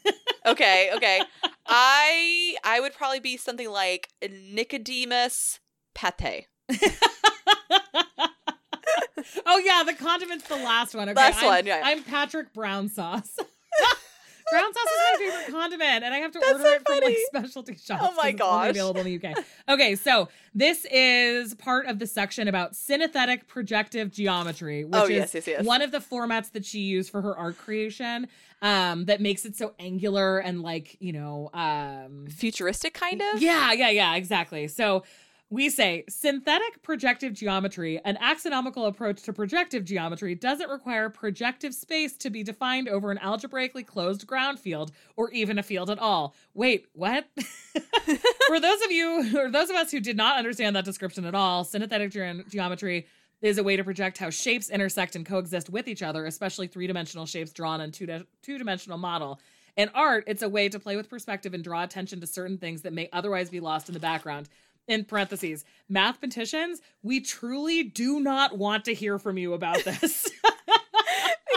Okay, okay. I I would probably be something like Nicodemus Pate. (laughs) oh yeah, the condiment's the last one. Okay, Last I'm, one, yeah. I'm Patrick Brown sauce. Brown sauce is my favorite condiment, and I have to That's order so it from like specialty shops. Oh my 'cause it's only gosh. available in the UK. Okay, so this is part of the section about synthetic projective geometry, which Oh, is yes, yes, yes. one of the formats that she used for her art creation. Um, that makes it so angular and like you know, um, Futuristic kind of? yeah, yeah, yeah, exactly. So we say synthetic projective geometry, an axonomical approach to projective geometry, doesn't require projective space to be defined over an algebraically closed ground field or even a field at all. Wait, what? (laughs) For those of you or those of us who did not understand that description at all, synthetic ge- geometry is a way to project how shapes intersect and coexist with each other, especially three-dimensional shapes drawn on two two-dimensional model. In art, it's a way to play with perspective and draw attention to certain things that may otherwise be lost in the background. In parentheses, mathematicians, we truly do not want to hear from you about this. (laughs)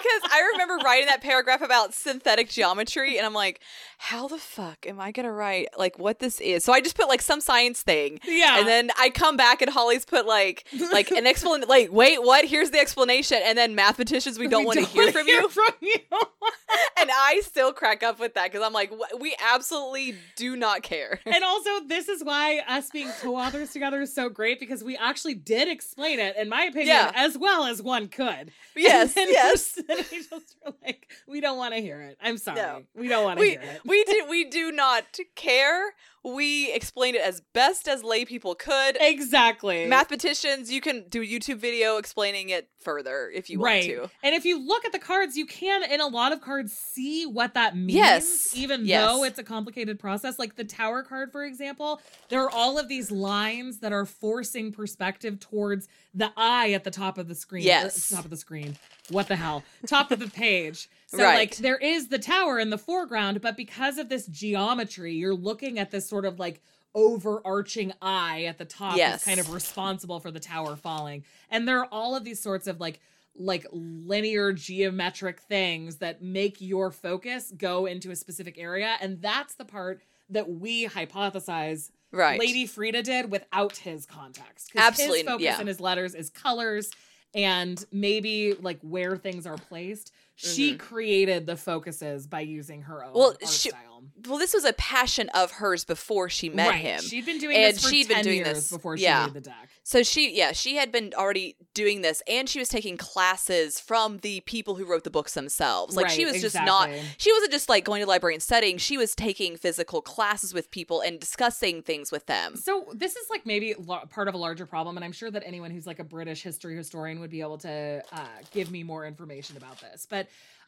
because I remember writing that paragraph about synthetic geometry, and I'm like, how the fuck am I gonna write like what this is? So I just put like some science thing, yeah. and then I come back and Holly's put like like an (laughs) explanation. Like, wait, what? Here's the explanation, and then mathematicians, we don't want to hear from you, from you. (laughs) and I still crack up with that because I'm like, we absolutely do not care. (laughs) and also, this is why us being co-authors together is so great because we actually did explain it, in my opinion, Yeah. as well as one could. yes, And yes. (laughs) we just- we were like, we don't want to hear it. I'm sorry. No. We don't want to hear it. we do we do not care. We explained it as best as lay people could. Exactly. Mathematicians, you can do a YouTube video explaining it further if you right. want to. And if you look at the cards, you can, in a lot of cards, see what that means. Yes. Even Yes. though it's a complicated process. Like the tower card, for example, there are all of these lines that are forcing perspective towards the eye at the top of the screen. or Yes. top of the screen. What the hell? top of the page. So, Right. like, there is the tower in the foreground, but because of this geometry, you're looking at this sort of like overarching eye at the top Yes. kind of responsible for the tower falling. And there are all of these sorts of like like linear geometric things that make your focus go into a specific area and that's the part that we hypothesize right. Lady Frieda did without his context. Absolutely, His focus yeah. in his letters is colors and maybe like where things are placed. She created the focuses by using her own Mm-hmm. Well, art she- style. Well, this was a passion of hers before she met right. him. She'd been doing And this for she'd been 10 doing years this- before she yeah. made the deck. So she, yeah, she had been already doing this, and she was taking classes from the people who wrote the books themselves. Like she Right, was just not, she wasn't just like going to the library and studying. She was taking physical classes with people and discussing things with them. So this is like maybe lo- part of a larger problem, and I'm sure that anyone who's like a British history historian would be able to uh, give me more information about this. But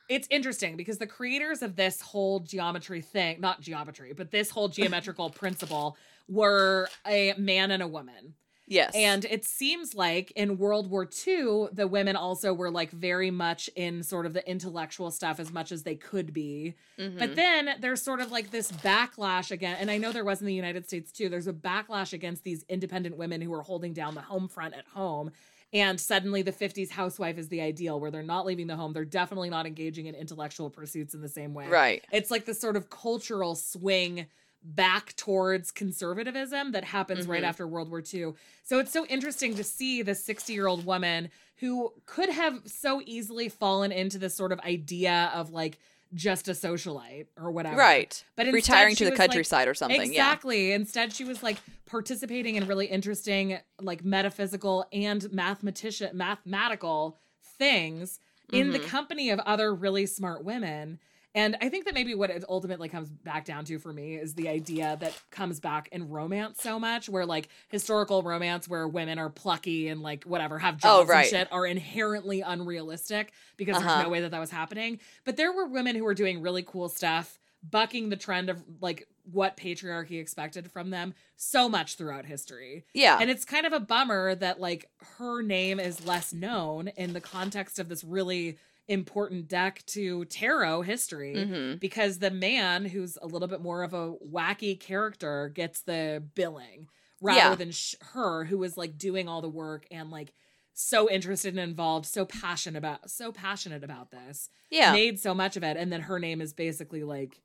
it's interesting because the creators of this whole geometry thing, not geometry, but this whole (laughs) geometrical principle were a man and a woman. Yes, And it seems like in World War II, the women also were like very much in sort of the intellectual stuff as much as they could be. Mhm. But then there's sort of like this backlash again, and I know there was in the United States too. There's a backlash against these independent women who are holding down the home front at home. And suddenly the 50s housewife is the ideal where they're not leaving the home. They're definitely not engaging in intellectual pursuits in the same way. right, It's like this sort of cultural swing back towards conservatism that happens right Mhm. after World War II. So it's so interesting to see this 60 year old woman who could have so easily fallen into this sort of idea of like just a socialite or whatever. right. But Retiring to the was, like- countryside or something. Yeah, Exactly. Instead, she was like participating in really interesting, like metaphysical and mathematician mathematical things in the Mhm. company of other really smart women. And I think that maybe what it ultimately comes back down to for me is the idea that comes back in romance so much, where like historical romance, where women are plucky and like whatever have Oh, jobs right. and shit, are inherently unrealistic because Uh-huh. there's no way that that was happening. But there were women who were doing really cool stuff, bucking the trend of like what patriarchy expected from them so much throughout history. yeah, And it's kind of a bummer that like her name is less known in the context of this really important deck to tarot history Mhm. because the man who's a little bit more of a wacky character gets the billing rather Yeah. than sh- her who is like doing all the work and like so interested and involved so passionate about so passionate about this yeah. made so much of it and then her name is basically like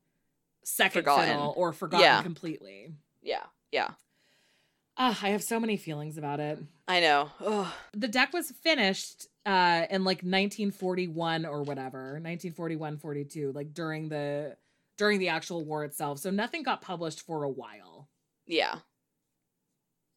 second Forgotten. fiddle or forgotten Yeah. completely Yeah, yeah. I have so many feelings about it. I know. Ugh. the deck was finished uh in like 1941 or whatever 1941 42 like during the during the actual war itself. So nothing got published for a while. Yeah.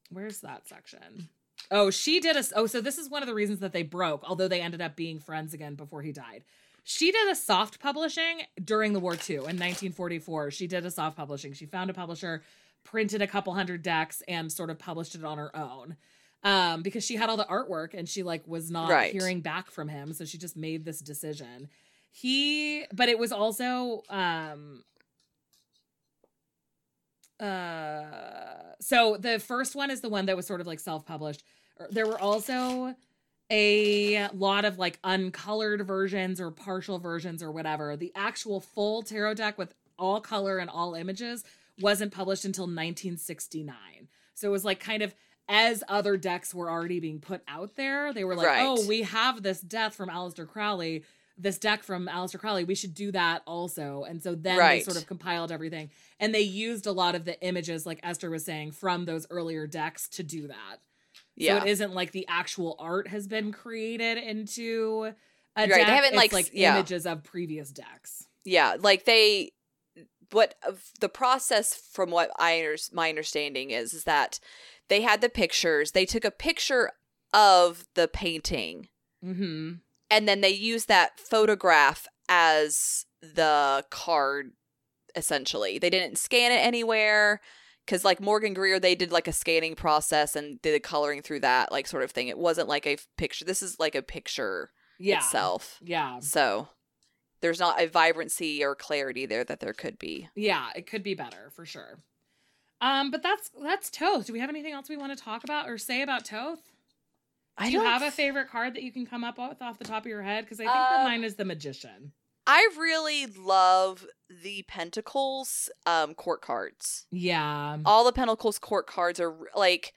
where's that section? Oh she did a oh so this is one of the reasons that they broke although they ended up being friends again before he died. She did a soft publishing during the war too in 1944 she did a soft publishing. She found a publisher printed a couple hundred decks and sort of published it on her own. Um because she had all the artwork and she like was not Right. hearing back from him so she just made this decision. He but it was also um uh so the first one is the one that was sort of like self-published. Er, there were also a lot of like uncolored versions or partial versions or whatever. The actual full tarot deck with all color and all images wasn't published until 1969 so it was like kind of as other decks were already being put out there they were like Right. oh we have this death from Aleister Crowley this deck from Aleister Crowley, we should do that also. And so then Right. they sort of compiled everything. And they used a lot of the images, like Esther was saying, from those earlier decks to do that. Yeah. So it isn't like the actual art has been created into a Right, deck. they haven't, It's like, like yeah. images of previous decks. yeah like they what the process from what i my understanding is is that they had the pictures they took a picture of the painting Mm-hmm. and then they used that photograph as the card essentially they didn't scan it anywhere because like morgan greer they did like a scanning process and did the coloring through that like sort of thing it wasn't like a picture this is like a picture Yeah. itself Yeah. so there's not a vibrancy or clarity there that there could be Yeah, it could be better for sure. Um, but that's that's Thoth. Do we have anything else we want to talk about or say about Thoth? I Do you have a favorite card that you can come up with off the top of your head? Because I think that Uh, mine is the Magician. I really love the Pentacles um court cards. Yeah. All the Pentacles court cards are like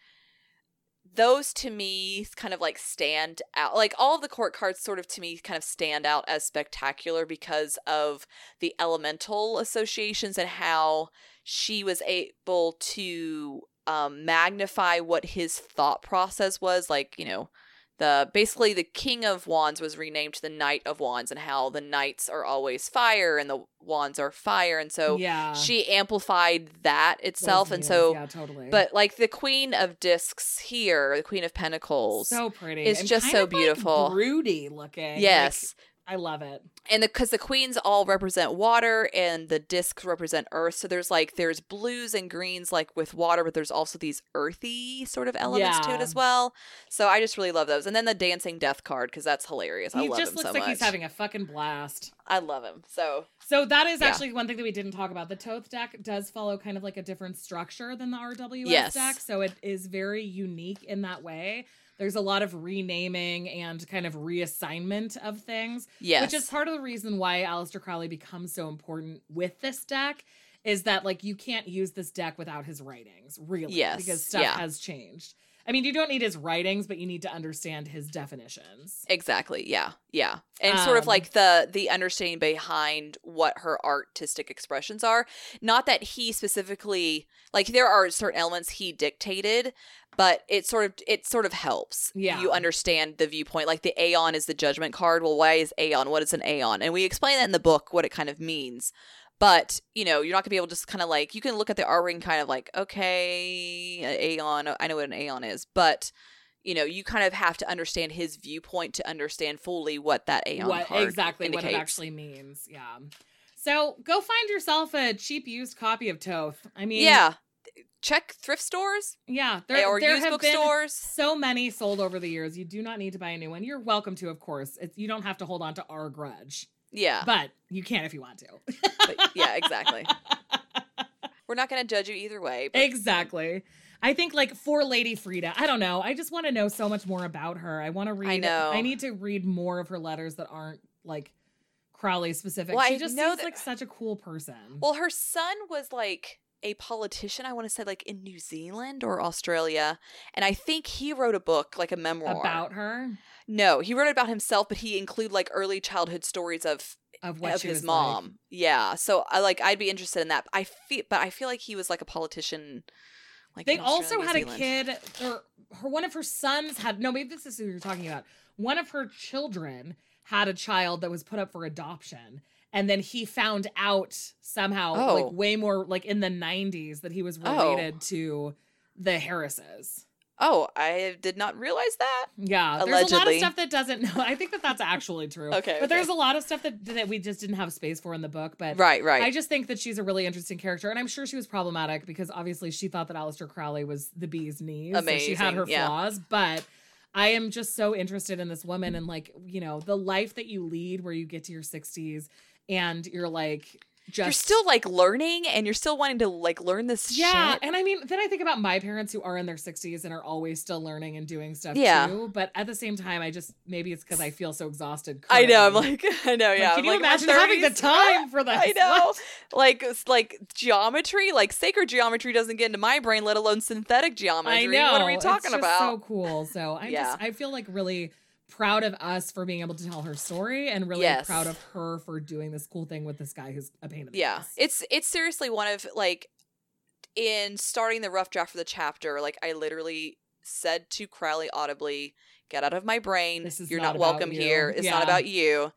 those to me kind of like stand out. Like all the court cards sort of to me kind of stand out as spectacular because of the elemental associations and how she was able to um, magnify what his thought process was. Like, you know, the basically the king of wands was renamed to the knight of wands and how the knights are always fire and the wands are fire and so yeah. she amplified that those itself and views. so yeah, totally. but like the queen of discs here the queen of pentacles so pretty. it's just so of, like, beautiful. broody looking. Like, yes I love it. and because the, queens all represent water and the discs represent earth so there's like there's blues and greens like with water but there's also these earthy sort of elements to it as well so i just really love those and then the dancing death card because that's hilarious i He love just him looks so like much he's having a fucking blast. i love him so So that is Yeah. actually one thing that we didn't talk about. The Thoth deck does follow kind of like a different structure than the RWS Yes. deck, so it is very unique in that way. There's a lot of renaming and kind of reassignment of things, yes which is part of the reason why Aleister Crowley becomes so important with this deck. Is that like you can't use this deck without his writings, really? Yes, because stuff yeah. has changed. I mean, you don't need his writings, but you need to understand his definitions. Exactly. Yeah. Yeah. And sort of Um, like the the understanding behind what her artistic expressions are. Not that he specifically like there are certain elements he dictated, but it sort of it sort of helps. Yeah. You understand the viewpoint. Like the Aeon is the judgment card. Well, why is Aeon? What is an Aeon? And we explain that in the book what it kind of means. But you know, you're not gonna be able to just kind of like you can look at the R ring kind of like okay, Aeon. I know what an Aeon is, but you know, you kind of have to understand his viewpoint to understand fully what that Aeon what card exactly what it actually means. Yeah. So go find yourself a cheap used copy of Thoth. I mean, Yeah, check thrift stores yeah. There, or there used have been bookstores. so many sold over the years. You do not need to buy a new one. You're welcome to, of course. It's, you don't have to hold on to our grudge, Yeah, but you can if you want to. but- yeah, exactly. (laughs) We're not going to judge you either way. But exactly. I think like for Lady Frieda, I don't know. I just want to know so much more about her. I want to read. I know. I need to read more of her letters that aren't like Crowley specific. Well, she I just know seems that- like such a cool person. Well, her son was like a politician. I want to say like in New Zealand or Australia, and I think he wrote a book, like a memoir about her No, he wrote it about himself, but he included like early childhood stories of of of his mom. like. Yeah, so I like I'd be interested in that. I feel, but I feel like he was like a politician. Like They also had a kid, or her one of her sons had no. Maybe this is who you're talking about. One of her children had a child that was put up for adoption, and then he found out somehow, Oh. like way more, like in the '90s, that he was Oh. related to the Harrises. Oh, I did not realize that. Yeah, there's a lot of stuff that doesn't. know. I think that that's actually true. (laughs) Okay, but there's a lot of stuff that that we just didn't have space for in the book. But Right, right. I just think that she's a really interesting character, and I'm sure she was problematic because obviously she thought that Aleister Crowley was the bee's knees. so she had her yeah. flaws, but I am just so interested in this woman and like you know the life that you lead, where you get to your 60s and you're like just you're still like learning, and you're still wanting to like learn this. yeah, shit. and I mean, then I think about my parents who are in their 60s and are always still learning and doing stuff Yeah. too. But at the same time, I just maybe it's because I feel so exhausted. I know. I'm like, (laughs) I know. Like, Yeah. can I'm you like, imagine having the time for that I (laughs) know. like, like geometry, like sacred geometry doesn't get into my brain, let alone synthetic geometry. I know. What are we It's talking just about? So cool. So I Yeah. just I feel like really proud of us for being able to tell her story and really Yes. proud of her for doing this cool thing with this guy who's a pain in the yeah ass. it's it's seriously one of like in starting the rough draft for the chapter like i literally said to crowley audibly get out of my brain This is you're not not, welcome you." here it's not about you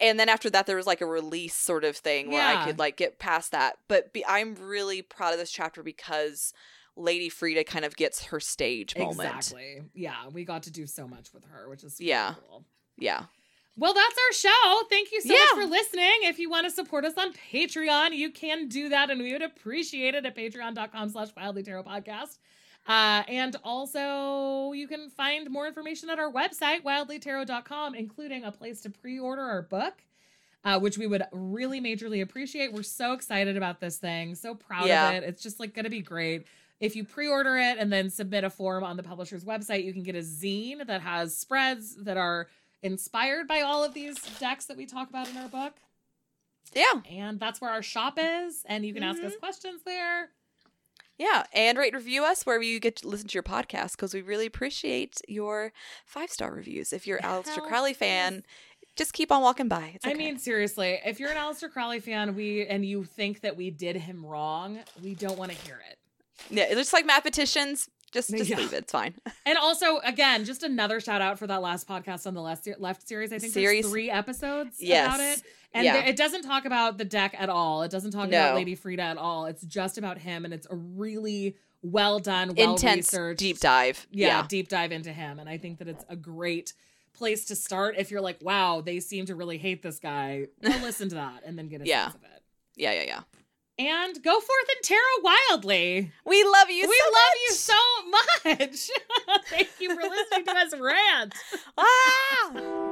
and then after that there was like a release sort of thing where Yeah. i could like get past that but be, i'm really proud of this chapter because lady frieda kind of gets her stage moment Exactly. Yeah, we got to do so much with her, which is Yeah. cool. yeah Well, that's our show. Thank you so Yeah. much for listening. If you want to support us on Patreon, you can do that, and we would appreciate it at patreon.com slash wildly tarot podcast. Uh, and also, you can find more information at our website, wildlytarot.com, including a place to pre order our book, uh, which we would really majorly appreciate. We're so excited about this thing, so proud Yeah. of it. It's just like going to be great. If you pre order it and then submit a form on the publisher's website, you can get a zine that has spreads that are inspired by all of these decks that we talk about in our book. yeah And that's where our shop is. And you can ask us mm-hmm. questions there. Yeah, and rate review us wherever you get to listen to your podcast because we really appreciate your five star reviews. If you're an Aleister Crowley fan, just keep on walking by. It's I mean, seriously, if you're an Aleister Crowley fan, we and you think that we did him wrong, we don't want to hear it. Yeah, it's just like mathematicians. Just, just Yeah. leave it. It's fine. (laughs) And also, again, just another shout out for that last podcast on the left, left series. I think Series. there's three episodes Yes. about it. And Yeah. there- it doesn't talk about the deck at all. It doesn't talk No. about Lady Frieda at all. It's just about him, and it's a really well done, well Intense researched deep dive. yeah, Yeah. deep dive into him. And I think that it's a great place to start if you're like, wow, they seem to really hate this guy. Go (laughs) listen to that and then get a Yeah. sense of it. Yeah, yeah, yeah. And go forth and tarot wildly. We love you. we so love much. you so much. (laughs) Thank you for listening to us rant. Ah!